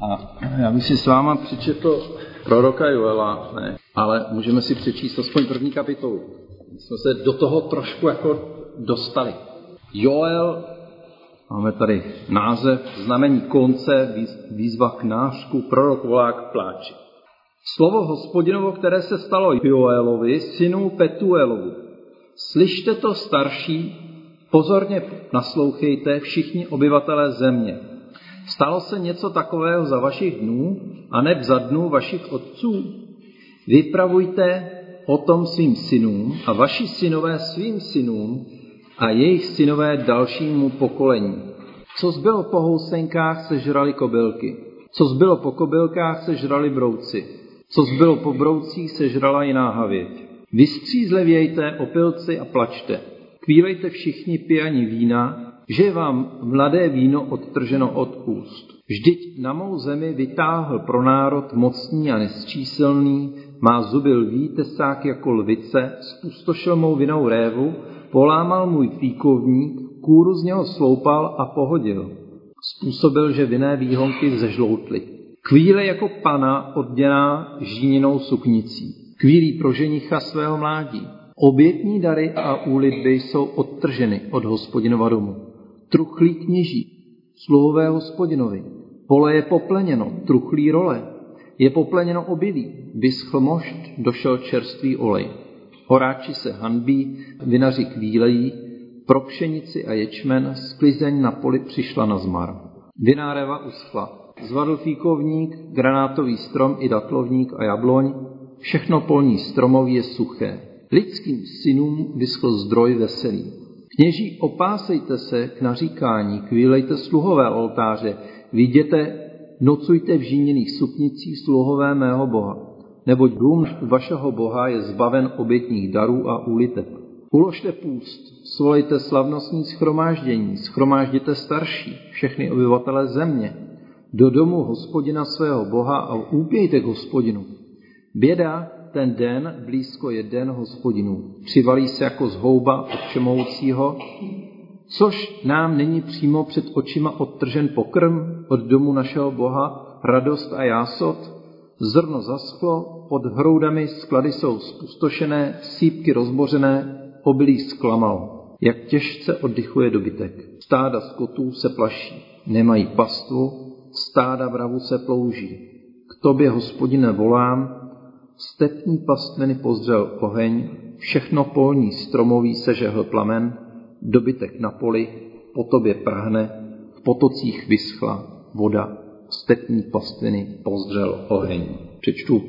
A já bych si s váma přečetl proroka Joela, ne, ale můžeme si přečíst aspoň první kapitolu. My jsme se do toho trošku jako dostali. Joel, máme tady název, znamení konce, výzva k nářku, prorok volá k pláči. Slovo hospodinovo, které se stalo Joelovi, synu Petuelovu. Slyšte to starší, pozorně naslouchejte všichni obyvatelé země. Stalo se něco takového za vašich dnů a ne za dnů vašich otců? Vypravujte o tom svým synům a vaši synové svým synům a jejich synové dalšímu pokolení. Co zbylo po housenkách, sežrali kobylky. Co zbylo po kobylkách, sežrali brouci. Co zbylo po broucích, sežrala jiná havěť. Vystřízlevějte, opilci, a plačte. Kvílejte všichni pijani vína, že je vám mladé víno odtrženo od úst. Vždyť na mou zemi vytáhl pro národ mocný a nesčíselný, má zuby lví tesák jako lvice, spustošil mou vinou révu, polámal můj fíkovník, kůru z něho sloupal a pohodil. Způsobil, že vinné výhonky zežloutly. Kvíle jako pana odděná žíninou suknicí. Kvílí pro ženicha svého mládí. Obětní dary a úlitby jsou odtrženy od hospodinova domu. Truchlí kněží, sluhové hospodinovi. Pole je popleněno, truchlí role. Je popleněno obilí, vyschl mošt, došel čerstvý olej. Horáči se hanbí, vinaři kvílejí, pro pšenici a ječmen sklizeň na poli přišla na zmar. Vináreva uschla. Zvadl fíkovník, granátový strom i datlovník a jabloň, všechno polní stromoví je suché. Lidským synům vyschl zdroj veselý. Kněží, opásejte se k naříkání, kvílejte sluhové oltáře, viděte, nocujte v žíněných suknicích sluhové mého Boha, neboť dům vašeho Boha je zbaven obětních darů a úlitek. Uložte půst, svolejte slavnostní schromáždění, schromážděte starší, všechny obyvatele země, do domu hospodina svého Boha a úpějte k hospodinu. Běda ten den blízko je den hospodinů. Přivalí se jako zhouba od všemohoucího, což nám není přímo před očima odtržen pokrm od domu našeho Boha, radost a jásot, zrno zaschlo, pod hroudami sklady jsou spustošené, sípky rozbořené, obilí zklamal. Jak těžce oddychuje dobytek. Stáda skotů se plaší, nemají pastvu, stáda vravu se plouží. K tobě, hospodine, volám, stepní pastviny pozdřel oheň, všechno polní stromoví sežehl plamen, dobytek na poli, po tobě prahne, v potocích vyschla voda, stepní pastviny pozdřel oheň. Přečtu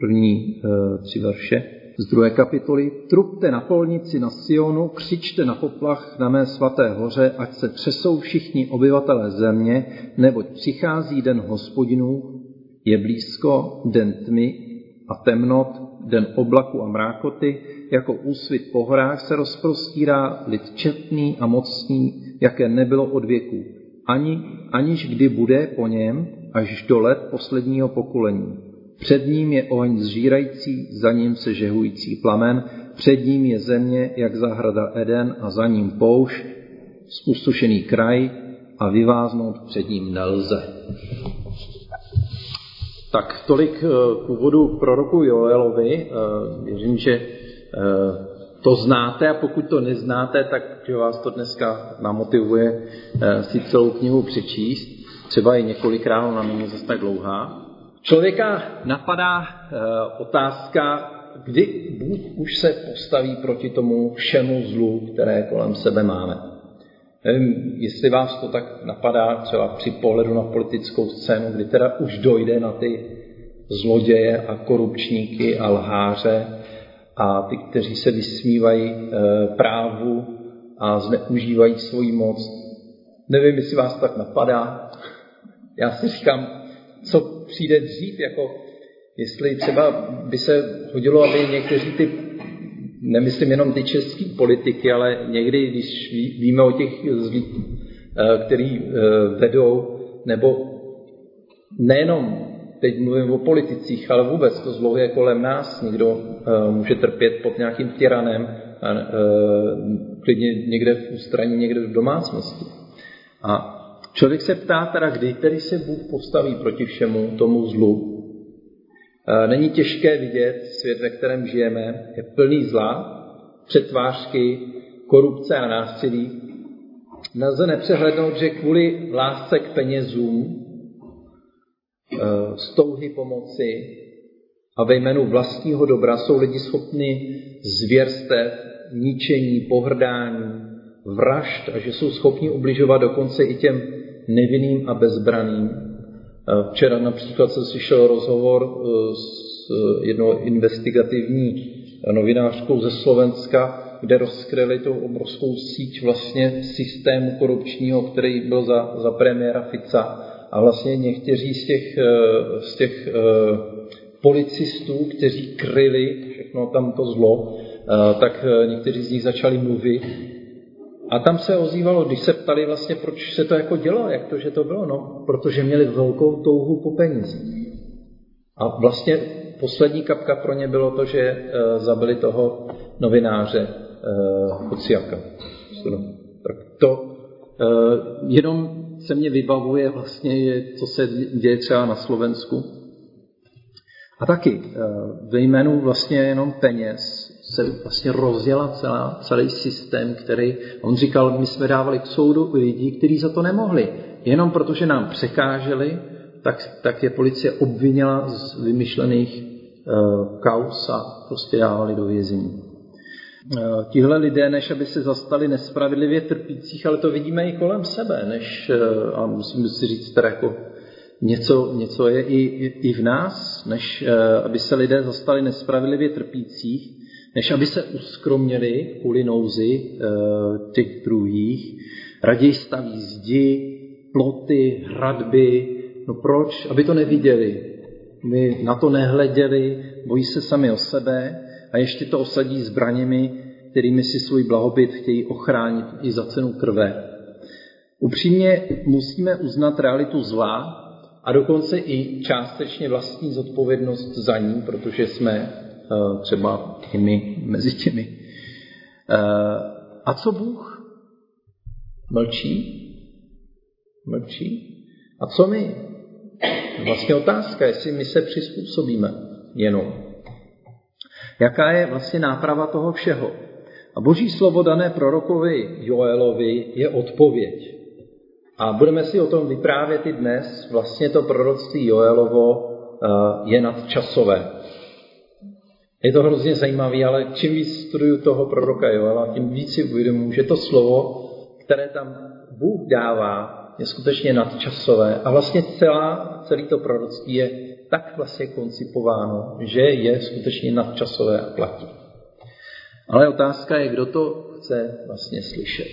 první e, tři verše z druhé kapitoly. Trupte na polnici na Sionu, křičte na poplach na mé svaté hoře, ať se třesou všichni obyvatelé země, neboť přichází den hospodinů, je blízko den tmy a temnot, den oblaku a mrákoty, jako úsvit po horách se rozprostírá lid četný a mocný, jaké nebylo od věku, ani, aniž kdy bude po něm až do let posledního pokolení. Před ním je oheň zžírající, za ním se žehující plamen, před ním je země, jak zahrada Eden a za ním poušť, spustošený kraj a vyváznout před ním nelze. Tak tolik eh, k úvodu proroku Joelovi. Eh, věřím, že eh, to znáte a pokud to neznáte, tak že vás to dneska namotivuje si celou knihu přečíst. Třeba i několikrát, ona není zase tak dlouhá. Člověka napadá otázka, kdy Bůh už se postaví proti tomu všemu zlu, které kolem sebe máme. Nevím, jestli vás to tak napadá třeba při pohledu na politickou scénu, kdy teda už dojde na ty zloděje a korupčníky a lháře a ty, kteří se vysmívají e, právu a zneužívají svoji moc. Nevím, jestli vás tak napadá. Já si říkám, co přijde dřív, jako jestli třeba by se hodilo, aby někteří ty nemyslím jenom ty české politiky, ale někdy, když víme o těch zlých, eh, který eh, vedou, nebo nejenom teď mluvím o politicích, ale vůbec to zlo je kolem nás. Někdo eh, může trpět pod nějakým tyranem, klidně někde v ústraní, někde v domácnosti. A Člověk se ptá teda, kdy tedy se Bůh postaví proti všemu tomu zlu. Není těžké vidět svět, ve kterém žijeme, je plný zla, přetvářky, korupce a násilí. Nelze nepřehlednout, že kvůli lásce k penězům, stouhy pomoci a ve jménu vlastního dobra jsou lidi schopni zvěrstev, ničení, pohrdání, vražd a že jsou schopni ubližovat dokonce i těm nevinným a bezbraným. Včera například jsem slyšel rozhovor e, s jednou investigativní novinářkou ze Slovenska, kde rozkryli tu obrovskou síť vlastně systému korupčního, který byl za, za premiéra Fica. A vlastně někteří z těch, e, z těch e, policistů, kteří kryli všechno tam to zlo, tak někteří z nich začali mluvit a tam se ozývalo, když se ptali vlastně, proč se to jako dělo, jak to, že to bylo, no, protože měli velkou touhu po penězích. A vlastně poslední kapka pro ně bylo to, že uh, zabili toho novináře Kuciaka. Tak to uh, jenom se mě vybavuje vlastně, je, co se děje třeba na Slovensku. A taky uh, ve jménu vlastně jenom peněz se vlastně rozjela celá, celý systém, který, on říkal, my jsme dávali k soudu lidí, kteří za to nemohli. Jenom protože nám překáželi, tak, tak je policie obvinila z vymyšlených uh, kaus a prostě dávali do vězení. Uh, tihle lidé, než aby se zastali nespravedlivě trpících, ale to vidíme i kolem sebe, než, uh, a musím si říct teda jako něco, něco je i, i, i v nás, než aby se lidé zastali nespravedlivě trpících, než aby se uskromněli kvůli nouzi e, těch druhých. Raději staví zdi, ploty, hradby. No proč? Aby to neviděli. My na to nehleděli, bojí se sami o sebe a ještě to osadí zbraněmi, kterými si svůj blahobyt chtějí ochránit i za cenu krve. Upřímně musíme uznat realitu zla a dokonce i částečně vlastní zodpovědnost za ní, protože jsme Eh, třeba i my mezi těmi. Eh, a co Bůh? Mlčí? Mlčí? A co my? Vlastně otázka, jestli my se přizpůsobíme jenom. Jaká je vlastně náprava toho všeho? A boží slovo dané prorokovi Joelovi je odpověď. A budeme si o tom vyprávět i dnes. Vlastně to proroctví Joelovo eh, je nadčasové. Je to hrozně zajímavé, ale čím víc studuju toho proroka Joela, tím víc si uvědomuji, že to slovo, které tam Bůh dává, je skutečně nadčasové a vlastně celá, celý to proroctví je tak vlastně koncipováno, že je skutečně nadčasové a platí. Ale otázka je, kdo to chce vlastně slyšet.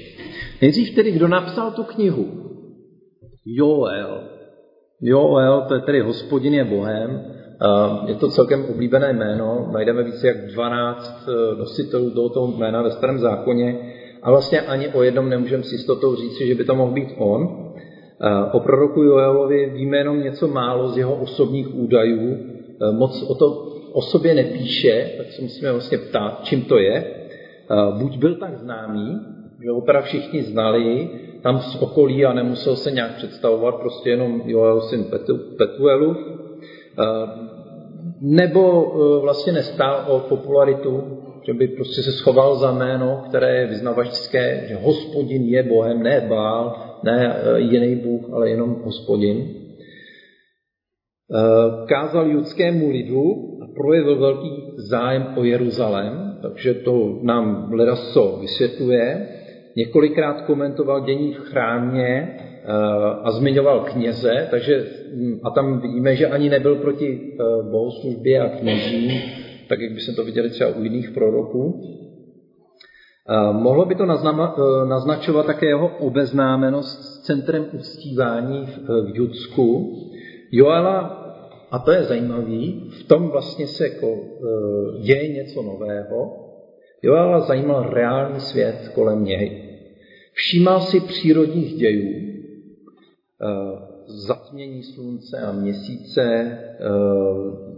Nejdřív tedy, kdo napsal tu knihu? Joel. Joel, to je tedy hospodin je Bohem, je to celkem oblíbené jméno, najdeme více jak 12 eh, nositelů tohoto jména ve starém zákoně a vlastně ani o jednom nemůžeme s jistotou říct, že by to mohl být on. O proroku Joelovi víme jenom něco málo z jeho osobních údajů, eh, moc o to o sobě nepíše, tak se musíme vlastně ptát, čím to je. Buď byl tak známý, že ho teda všichni znali, tam z okolí a nemusel se nějak představovat, prostě jenom Joel syn Petuelu, nebo e, vlastně nestál o popularitu, že by prostě se schoval za jméno, které je vyznavačské, že hospodin je Bohem, ne Bál, ne e, jiný Bůh, ale jenom hospodin. E, kázal judskému lidu a projevil velký zájem o Jeruzalém, takže to nám Ledaso vysvětluje. Několikrát komentoval dění v chrámě a zmiňoval kněze, takže hm, a tam vidíme, že ani nebyl proti eh, bohoslužbě a kněžím, tak jak by se to viděli třeba u jiných proroků. Mohlo by to eh, naznačovat také jeho obeznámenost s centrem uctívání v Judsku. Joala, a to je zajímavý, v tom vlastně se jako eh, děje něco nového. Joala zajímal reálný svět kolem něj. Všímal si přírodních dějů, Eh, zatmění slunce a měsíce, eh,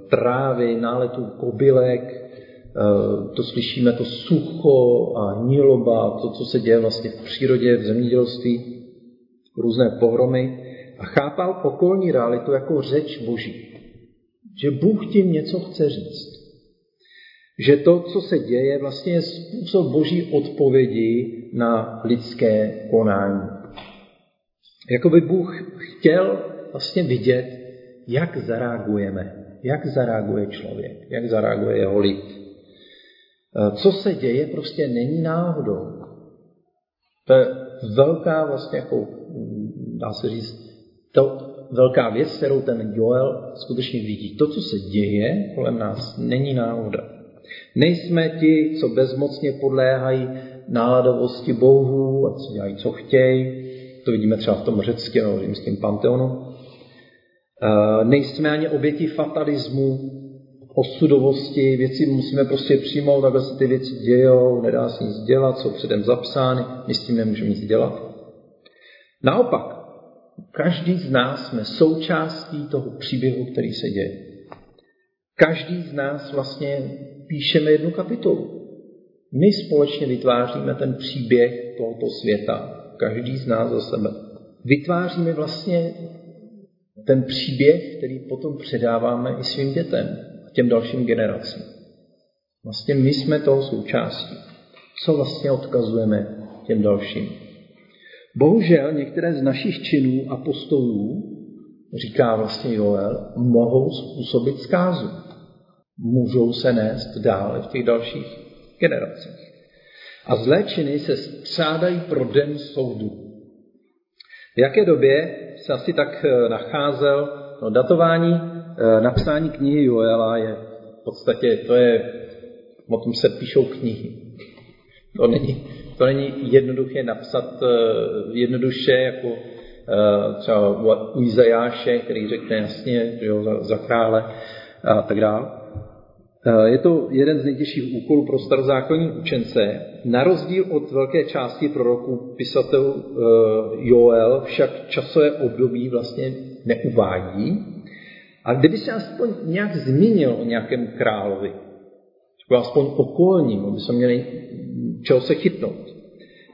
trávy, náletů kobylek, eh, to slyšíme, to sucho a hníloba, to, co se děje vlastně v přírodě, v zemědělství. různé pohromy a chápal okolní realitu jako řeč Boží. Že Bůh tím něco chce říct. Že to, co se děje, vlastně je způsob Boží odpovědi na lidské konání. Jakoby Bůh chtěl vlastně vidět, jak zareagujeme, jak zareaguje člověk, jak zareaguje jeho lid. Co se děje, prostě není náhodou. To je velká vlastně jako, dá se říct, to velká věc, kterou ten Joel skutečně vidí. To, co se děje kolem nás, není náhoda. Nejsme ti, co bezmocně podléhají náladovosti bohů a co dělají, co chtějí. To vidíme třeba v tom řeckém nebo římském panteonu. E, nejsme ani oběti fatalismu, osudovosti, věci musíme prostě přijmout, takhle se ty věci dějou, nedá se nic dělat, jsou předem zapsány, my s tím nemůžeme nic dělat. Naopak, každý z nás jsme součástí toho příběhu, který se děje. Každý z nás vlastně píšeme jednu kapitolu. My společně vytváříme ten příběh tohoto světa. Každý z nás za sebe. Vytváříme vlastně ten příběh, který potom předáváme i svým dětem a těm dalším generacím. Vlastně my jsme toho součástí. Co vlastně odkazujeme těm dalším? Bohužel některé z našich činů a postojů, říká vlastně Joel, mohou způsobit zkázu. Můžou se nést dále v těch dalších generacích. A zlé činy se střádají pro den soudu. V jaké době se asi tak eh, nacházel no, datování eh, napsání knihy Joela je v podstatě, to je, o tom se píšou knihy. To není, to není jednoduché napsat eh, jednoduše jako třeba u Izajáše, který řekne jasně, že jo, za, za krále a tak dále. Je to jeden z nejtěžších úkolů pro starozákonní učence. Na rozdíl od velké části proroků pisatel eh, Joel však časové období vlastně neuvádí. A kdyby se aspoň nějak zmínil o nějakém královi, třeba aspoň okolním, aby se měli čeho se chytnout.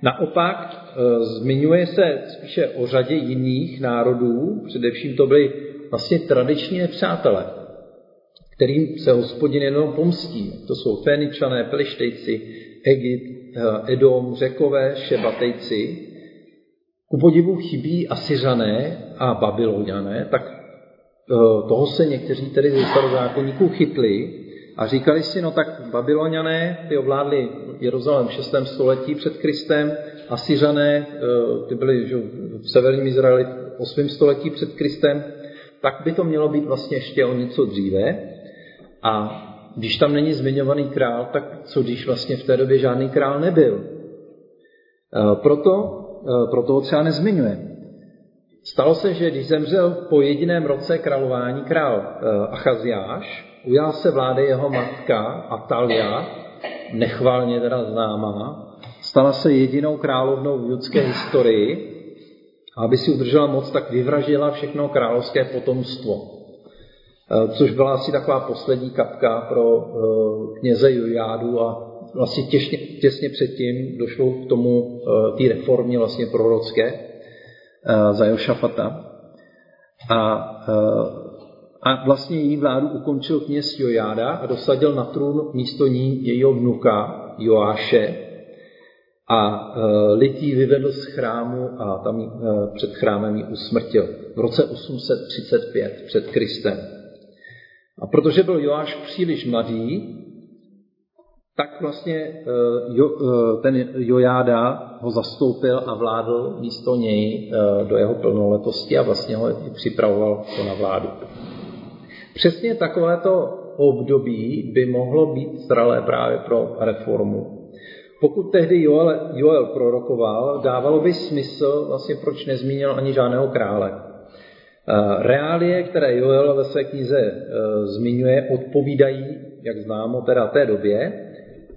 Naopak eh, zmiňuje se spíše o řadě jiných národů, především to byly vlastně tradiční nepřátelé kterým se hospodin jenom pomstí. To jsou Féničané, Pelištejci, Egypt, Edom, Řekové, Šebatejci. Ku podivu chybí Asiřané a Babyloniané, tak eh, toho se někteří tedy ze starozákonníků chytli a říkali si, no tak Babyloniané, ty ovládli Jeruzalém v 6. století před Kristem, Asiřané, eh, ty byli že, v severním Izraeli v 8. století před Kristem, tak by to mělo být vlastně ještě o něco dříve. A když tam není zmiňovaný král, tak co když vlastně v té době žádný král nebyl? E, proto, e, proto ho třeba nezmiňuje. Stalo se, že když zemřel po jediném roce králování král e, Achaziáš, ujal se vlády jeho matka Atalia, nechvalně teda známá, stala se jedinou královnou v judské historii a aby si udržela moc, tak vyvražila všechno královské potomstvo. Eh, což byla asi taková poslední kapka pro eh, kněze Jujádu a vlastně těsně, těsně předtím došlo k tomu, eh, té reformě vlastně prorocké za Jošafata. A, a vlastně její vládu ukončil kněz Jojáda a dosadil na trůn místo ní jejího vnuka Joáše a lití vyvedl z chrámu a tam před chrámem ji usmrtil v roce 835 před Kristem. A protože byl Joáš příliš mladý, tak vlastně eh, eh, ten Jojáda ho zastoupil a vládl místo něj eh, do jeho plnoletosti a vlastně ho připravoval na vládu. Přesně takovéto období by mohlo být zralé právě pro reformu. Pokud tehdy Joel, Joel prorokoval, dávalo by smysl, vlastně proč nezmínil ani žádného krále. Reálie, které Joel ve své knize eh, zmiňuje, odpovídají, jak známo, teda té době.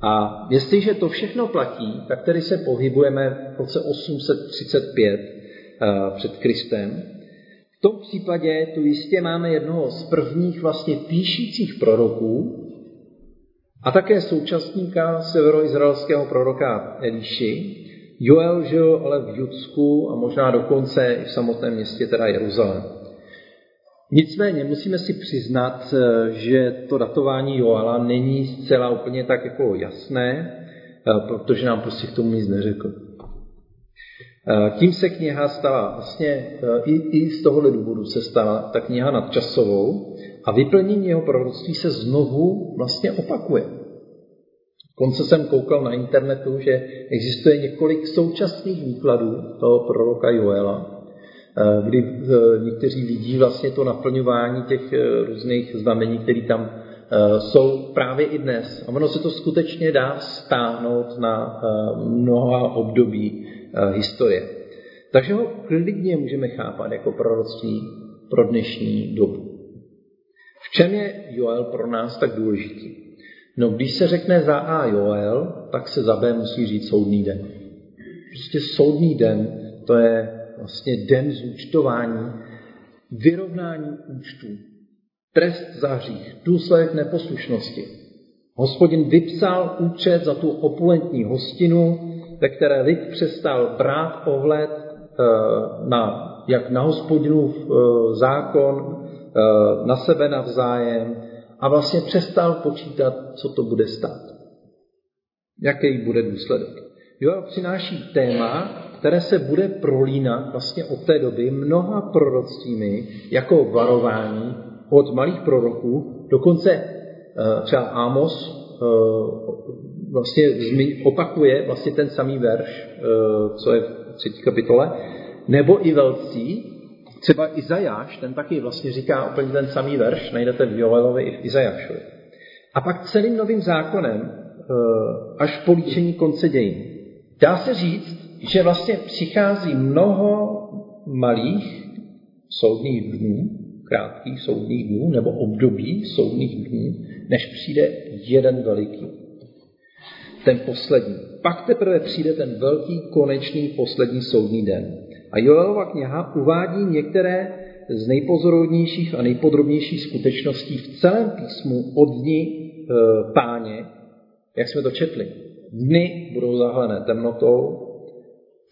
A jestliže to všechno platí, tak tedy se pohybujeme v roce 835 eh, před Kristem. V tom případě tu jistě máme jednoho z prvních vlastně píšících proroků a také současníka severoizraelského proroka Eliši, Joel žil ale v Judsku a možná dokonce i v samotném městě, teda Jeruzalém. Nicméně musíme si přiznat, že to datování Joala není zcela úplně tak jako jasné, protože nám prostě k tomu nic neřekl. Tím se kniha stala, vlastně i, i z tohohle důvodu se stala ta kniha nadčasovou a vyplnění jeho proroctví se znovu vlastně opakuje. Konce jsem koukal na internetu, že existuje několik současných výkladů toho proroka Joela, eh, kdy eh, někteří vidí vlastně to naplňování těch eh, různých znamení, které tam jsou právě i dnes. A ono se to skutečně dá stáhnout na mnoha období historie. Takže ho klidně můžeme chápat jako proroctví pro dnešní dobu. V čem je Joel pro nás tak důležitý? No, když se řekne za A Joel, tak se za B musí říct soudný den. Prostě soudný den, to je vlastně den zúčtování, vyrovnání účtů, trest za hřích, důsledek neposlušnosti. Hospodin vypsal účet za tu opulentní hostinu, ve které lid přestal brát ohled eh, na, jak na hospodinův eh, zákon, eh, na sebe navzájem, a vlastně přestal počítat, co to bude stát. Jaký bude důsledek. Joel přináší téma, které se bude prolínat vlastně od té doby mnoha proroctvími jako varování od malých proroků, dokonce eh, třeba Amos eh, vlastně opakuje vlastně ten samý verš, eh, co je v třetí kapitole, nebo i velcí, Třeba Izajáš, ten taky vlastně říká úplně ten samý verš, najdete v Joelovi i v Izajášovi. A pak celým novým zákonem, až po líčení konce dějin. Dá se říct, že vlastně přichází mnoho malých soudních dnů, krátkých soudních dnů, nebo období soudních dnů, než přijde jeden veliký. Ten poslední. Pak teprve přijde ten velký, konečný, poslední soudní den. A Joelova kniha uvádí některé z nejpozorovnějších a nejpodrobnějších skutečností v celém písmu od dní e, páně, jak jsme to četli. Dny budou zahlené temnotou,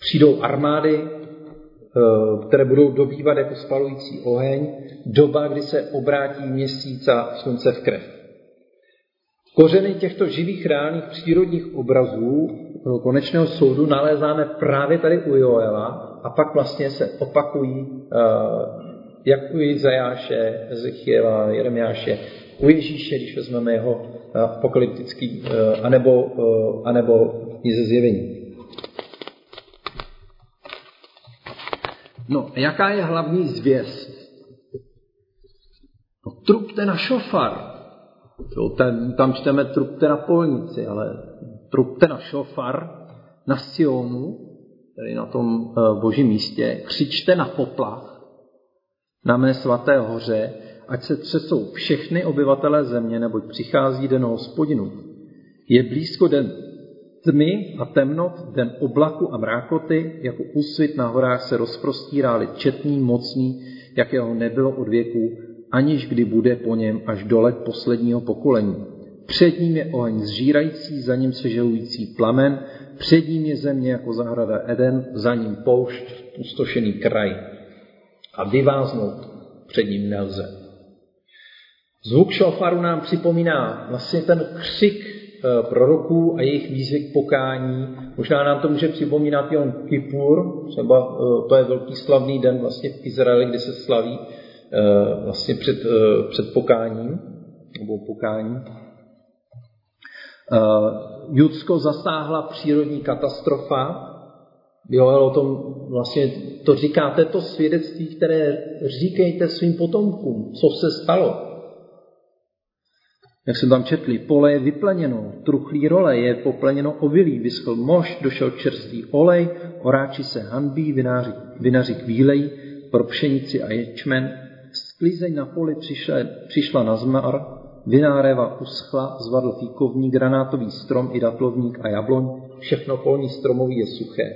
přijdou armády, e, které budou dobývat jako spalující oheň, doba, kdy se obrátí měsíc a slunce v krev. Kořeny těchto živých reálných přírodních obrazů konečného soudu nalézáme právě tady u Joela a pak vlastně se opakují, eh, jak u Izajáše, Ezechiela, Jeremiáše, u Ježíše, když vezmeme jeho eh, apokalyptický, eh, anebo, anebo ze zjevení. No, jaká je hlavní zvěst? No, trupte na šofar. Jo, ten, tam čteme trupte na polnici, ale trupte na šofar na Sionu, tedy na tom eh, božím místě, křičte na poplach na mé svaté hoře, ať se třesou všechny obyvatelé země, neboť přichází den hospodinu. Je blízko den tmy a temnot, den oblaku a mrákoty, jako úsvit na horách se rozprostírá četný, mocný, jakého nebylo od věku, aniž kdy bude po něm až dole posledního pokolení. Před ním je oheň zžírající, za ním se želující plamen, před ním je země jako zahrada Eden, za ním poušť, pustošený kraj. A vyváznout před ním nelze. Zvuk šofaru nám připomíná vlastně ten křik proroků a jejich výzvy k pokání. Možná nám to může připomínat Jon Kippur, třeba eh, to je velký slavný den vlastně v Izraeli, kdy se slaví eh, vlastně před, před pokáním, nebo pokání. Eh, Judsko zasáhla přírodní katastrofa. Joel o tom vlastně to říkáte, to svědectví, které říkejte svým potomkům, co se stalo. Jak jsme tam četli, pole je vyplněno, truchlí role je popleněno obilí, vyschl mož, došel čerstvý olej, oráči se hanbí, vinaři, vinaři kvílejí, pro pšenici a ječmen, sklizeň na poli přišla, přišla na zmar, Vináreva uschla, zvadl fíkovní, granátový strom i datlovník a jabloň, všechno polní stromoví je suché.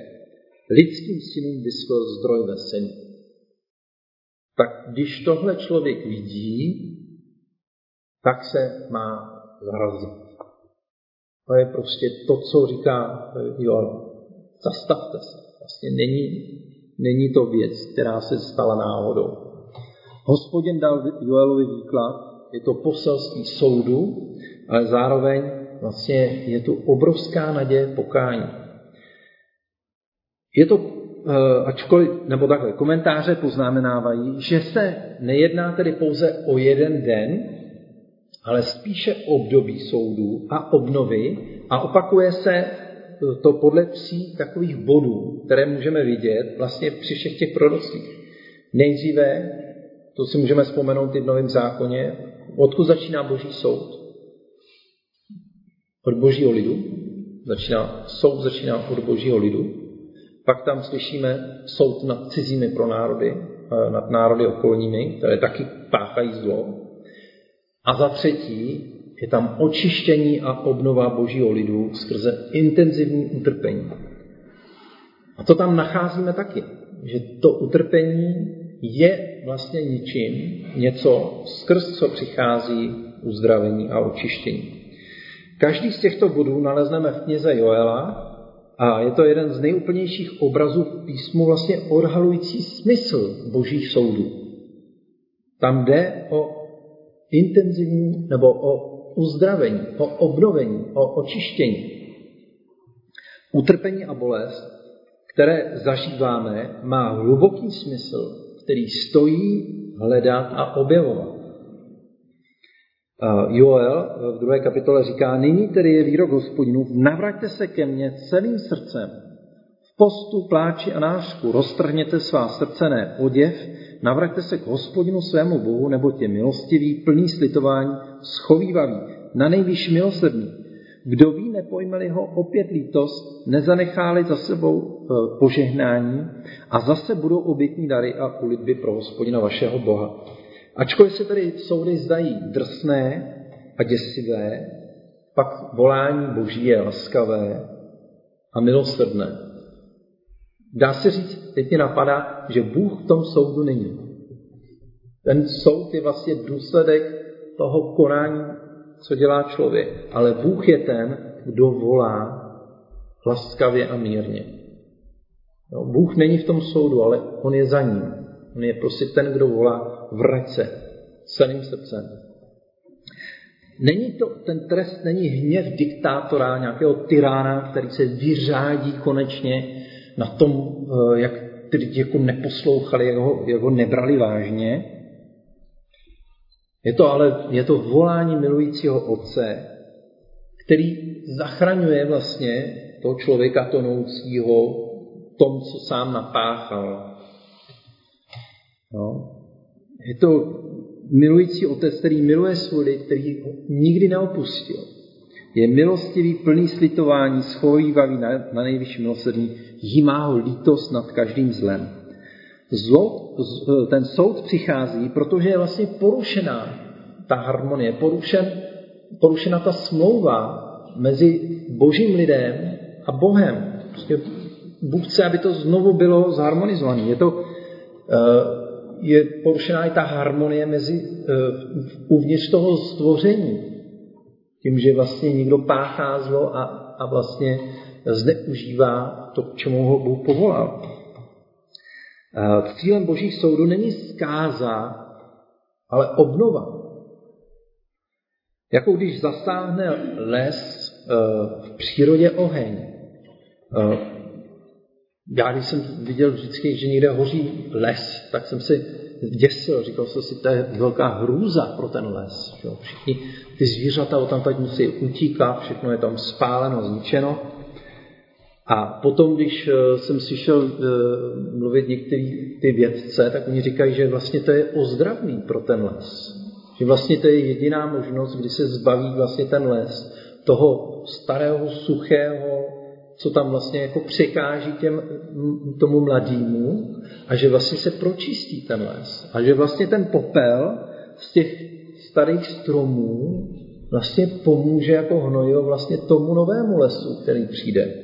Lidským synům vyschl zdroj vesení. Tak když tohle člověk vidí, tak se má zarazit. To je prostě to, co říká Joel. Zastavte se. Vlastně není, není to věc, která se stala náhodou. Hospodin dal Joelovi výklad, je to poselství soudu, ale zároveň vlastně je tu obrovská naděje pokání. Je to, eh, ačkoliv, nebo takhle, komentáře poznamenávají, že se nejedná tedy pouze o jeden den, ale spíše období soudu a obnovy a opakuje se to podle tří takových bodů, které můžeme vidět vlastně při všech těch prorocích. Nejdříve, to si můžeme vzpomenout i v Novém zákoně, odkud začíná boží soud? Od božího lidu. Začíná, soud začíná od božího lidu. Pak tam slyšíme soud nad cizími pro národy, eh, nad národy okolními, které taky páchají zlo. A za třetí je tam očištění a obnova božího lidu skrze intenzivní utrpení. A to tam nacházíme taky, že to utrpení je vlastně ničím, něco skrz co přichází uzdravení a očištění. Každý z těchto bodů nalezneme v knize Joela a je to jeden z nejúplnějších obrazů v písmu vlastně odhalující smysl božích soudů. Tam jde o intenzivní nebo o uzdravení, o obnovení, o očištění. Utrpení a bolest, které zažíváme, má hluboký smysl, který stojí hledat a objevovat. Joel v druhé kapitole říká, nyní tedy je výrok hospodinův, navraťte se ke mně celým srdcem, v postu, pláči a nářku, roztrhněte svá srdcené oděv, navraťte se k hospodinu svému Bohu, nebo tě milostivý, plný slitování, schovývavý, na nejvyšší milosrdný. Kdo ví, nepojmeli ho opět lítost, nezanecháli za sebou e, požehnání a zase budou obětní dary a ulitby pro hospodina vašeho Boha. Ačkoliv se tedy soudy zdají drsné a děsivé, pak volání Boží je laskavé a milosrdné. Dá se říct, teď mě napadá, že Bůh v tom soudu není. Ten soud je vlastně důsledek toho konání, co dělá člověk. Ale Bůh je ten, kdo volá laskavě a mírně. No, Bůh není v tom soudu, ale on je za ním. On je prostě ten, kdo volá vrať se celým srdcem. Není to, ten trest není hněv diktátora, nějakého tyrána, který se vyřádí konečně na tom, eh, jak ty lidi jako neposlouchali, jak ho, jak ho nebrali vážně. Je to ale je to volání milujícího otce, který zachraňuje vlastně toho člověka tonoucího tom, co sám napáchal. No. Je to milující otec, který miluje svůj lid, který ho nikdy neopustil. Je milostivý, plný slitování, schovývavý na, na nejvyšší milosrdní, jí má ho lítost nad každým zlem. Zlo, ten soud přichází, protože je vlastně porušená ta harmonie, porušen, porušena ta smlouva mezi božím lidem a Bohem. Prostě Bůh chce, aby to znovu bylo zharmonizované. Je to, eh, je porušená i ta harmonie mezi, eh, uvnitř toho stvoření. Tím, že vlastně někdo páchá zlo a, a vlastně zneužívá to, k čemu ho Bůh povolal. Eh, cílem božích soudů není zkáza, ale obnova. Jako když zasáhne les eh, v přírodě oheň. Eh, já když jsem viděl vždycky, že někde hoří les, tak jsem si děsil, říkal jsem si, to je velká hrůza pro ten les. Všichni ty zvířata tam teď musí utíkat, všechno je tam spáleno, zničeno. A potom, když eh, jsem slyšel mluvit některý ty vědce, tak oni říkají, že vlastně to je ozdravný pro ten les. Že vlastně to je jediná možnost, kdy se zbaví vlastně ten les toho starého, suchého, co tam vlastně jako překáží těm, tomu mladému a že vlastně se pročistí ten les. A že vlastně ten popel z těch starých stromů vlastně pomůže jako hnojivo vlastně tomu novému lesu, který přijde.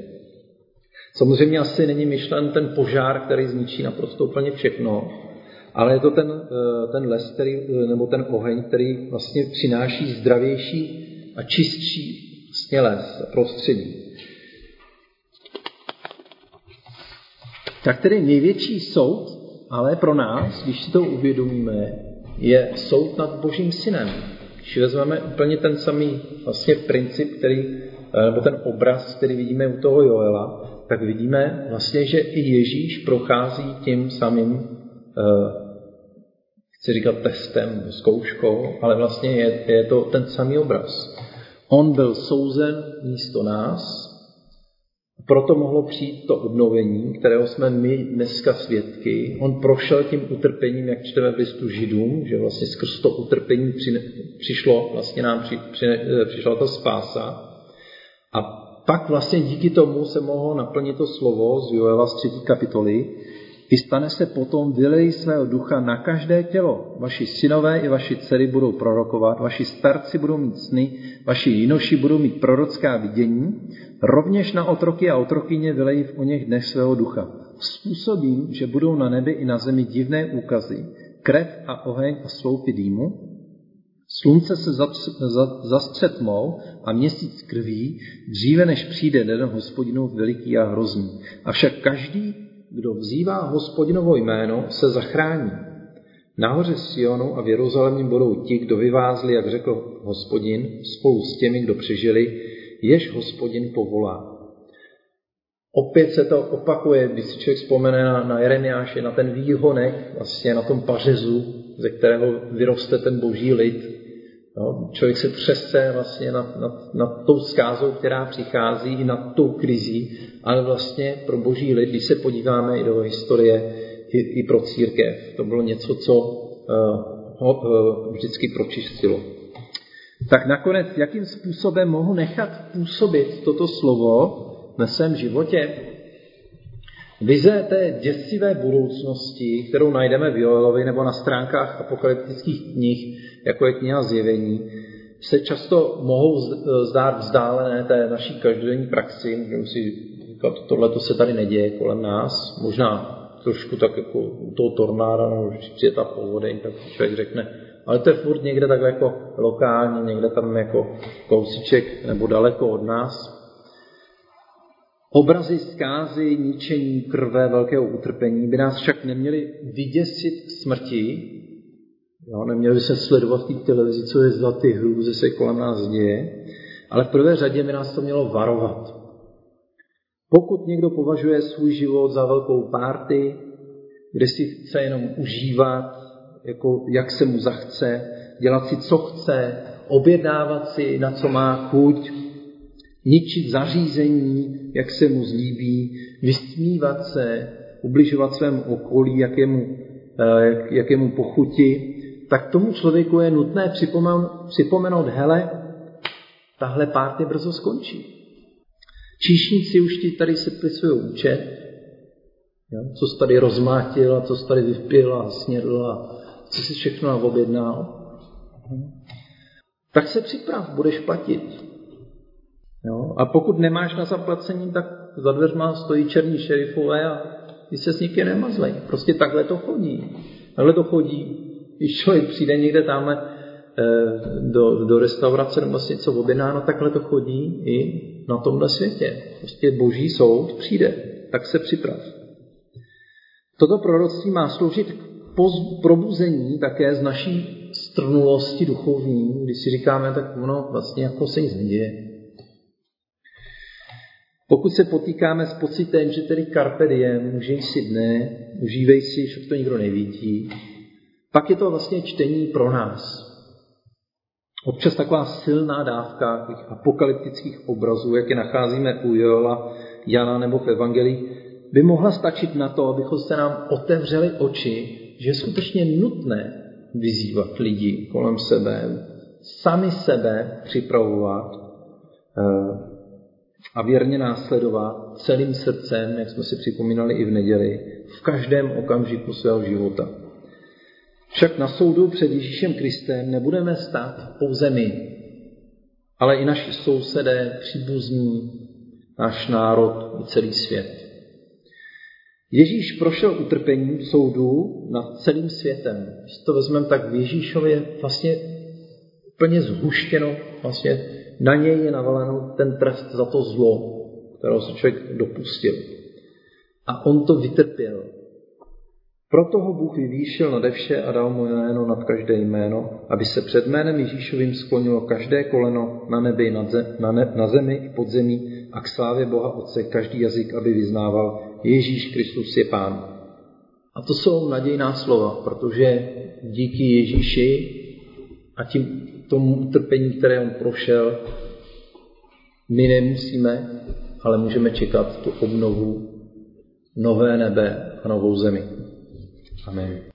Samozřejmě asi není myšlen ten požár, který zničí naprosto úplně všechno, ale je to ten, eh, ten les, který, eh, nebo ten oheň, který vlastně přináší zdravější a čistší vlastně les, prostředí. Tak tedy největší soud, ale pro nás, když si to uvědomíme, je soud nad Božím synem. Když vezmeme úplně ten samý vlastně princip, který, eh, nebo ten obraz, který vidíme u toho Joela, tak vidíme vlastně, že i Ježíš prochází tím samým, eh, chci říkat testem, zkouškou, ale vlastně je, je to ten samý obraz. On byl souzen místo nás, proto mohlo přijít to obnovení, kterého jsme my dneska svědky. On prošel tím utrpením, jak čteme v listu Židům, že vlastně skrz to utrpení přišlo, vlastně nám při, při, přišla ta spása. A pak vlastně díky tomu se mohlo naplnit to slovo z Joela z třetí kapitoly, i stane se potom, vylej svého ducha na každé tělo. Vaši synové i vaši dcery budou prorokovat, vaši starci budou mít sny, vaši jinoši budou mít prorocká vidění, rovněž na otroky a otrokyně vylej v o něch dnech svého ducha. Způsobím, že budou na nebi i na zemi divné úkazy, krev a oheň a sloupy dýmu, Slunce se zastře tmou a měsíc krví, dříve než přijde den hospodinův veliký a hrozný. Avšak každý, kdo vzývá hospodinovo jméno, se zachrání. Nahoře Sionu a v Jeruzalémě budou ti, kdo vyvázli, jak řekl hospodin, spolu s těmi, kdo přežili, jež hospodin povolá. Opět se to opakuje, když si člověk vzpomene na, na Jeremiáše, na ten výhonek, vlastně na tom pařezu, ze kterého vyroste ten boží lid. No, člověk se třese vlastně nad, nad, nad tou zkázou, která přichází, nad tou krizí, ale vlastně pro boží lid, když se podíváme i do historie, i, i pro církev, to bylo něco, co uh, ho uh, vždycky pročistilo. Tak nakonec, jakým způsobem mohu nechat působit toto slovo ve svém životě? Vize té děsivé budoucnosti, kterou najdeme v Joelovi nebo na stránkách apokalyptických knih, jako je kniha Zjevení, se často mohou zdát vzdálené té naší každodenní praxi. Můžeme si říkat, tohle to se tady neděje kolem nás. Možná trošku tak jako u toho tornáda, nebo když přijde ta povodeň, tak člověk řekne, ale to je furt někde tak jako lokálně, někde tam jako kousíček nebo daleko od nás. Obrazy zkázy, ničení, krve, velkého utrpení by nás však neměly vyděsit smrti, jo, neměli by se sledovat v té televizi, co je za ty hrůzy se kolem nás děje, ale v prvé řadě by nás to mělo varovat. Pokud někdo považuje svůj život za velkou párty, kde si chce jenom užívat, jako jak se mu zachce, dělat si, co chce, objednávat si, na co má chuť, ničit zařízení, jak se mu zlíbí, vysmívat se, ubližovat svému okolí, jakému, eh, jak, jakému pochuti, tak tomu člověku je nutné připomenout, připomenout hele, tahle párty brzo skončí. Číšníci už ti tady sepisují účet, jo, co jsi tady rozmátil a co jsi tady vypil a snědl a co jsi všechno objednal. Tak se připrav, budeš platit. Jo? A pokud nemáš na zaplacení, tak za dveřma stojí černí šerifové a ty se s nikým nemazlej. Prostě takhle to chodí. Takhle to chodí. Když člověk přijde někde tamhle eh, do, do restaurace nebo si něco objedná, no takhle to chodí i na tomhle světě. Prostě boží soud přijde, tak se připrav. Toto proroctví má sloužit k probuzení také z naší strnulosti duchovní, když si říkáme, tak ono vlastně jako se nic neděje. Pokud se potýkáme s pocitem, že tedy carpe diem, užij si dne, užívej si, že to nikdo nevidí, pak je to vlastně čtení pro nás. Občas taková silná dávka těch apokalyptických obrazů, jak je nacházíme u Joela, Jana nebo v Evangelii, by mohla stačit na to, abychom se nám otevřeli oči, že je skutečně nutné vyzývat lidi kolem sebe, sami sebe připravovat eh, a věrně následovat celým srdcem, jak jsme si připomínali i v neděli, v každém okamžiku svého života. Však na soudu před Ježíšem Kristem nebudeme stát pouze my, ale i naši sousedé, příbuzní, náš národ i celý svět. Ježíš prošel utrpením soudu nad celým světem. Když to vezmeme, tak v Ježíšově vlastně úplně zhuštěno, vlastně na něj je navalenou ten trest za to zlo, kterého se člověk dopustil. A on to vytrpěl. Proto ho Bůh vyvýšil nade vše a dal mu jméno nad každé jméno, aby se před jménem Ježíšovým sklonilo každé koleno na nebi, na, zem, na, ne, na zemi i pod zemí a k slávě Boha Otce každý jazyk, aby vyznával Ježíš Kristus je Pán. A to jsou nadějná slova, protože díky Ježíši a tím tomu utrpení, které on prošel, my nemusíme, ale můžeme čekat tu obnovu nové nebe a novou zemi. Amen.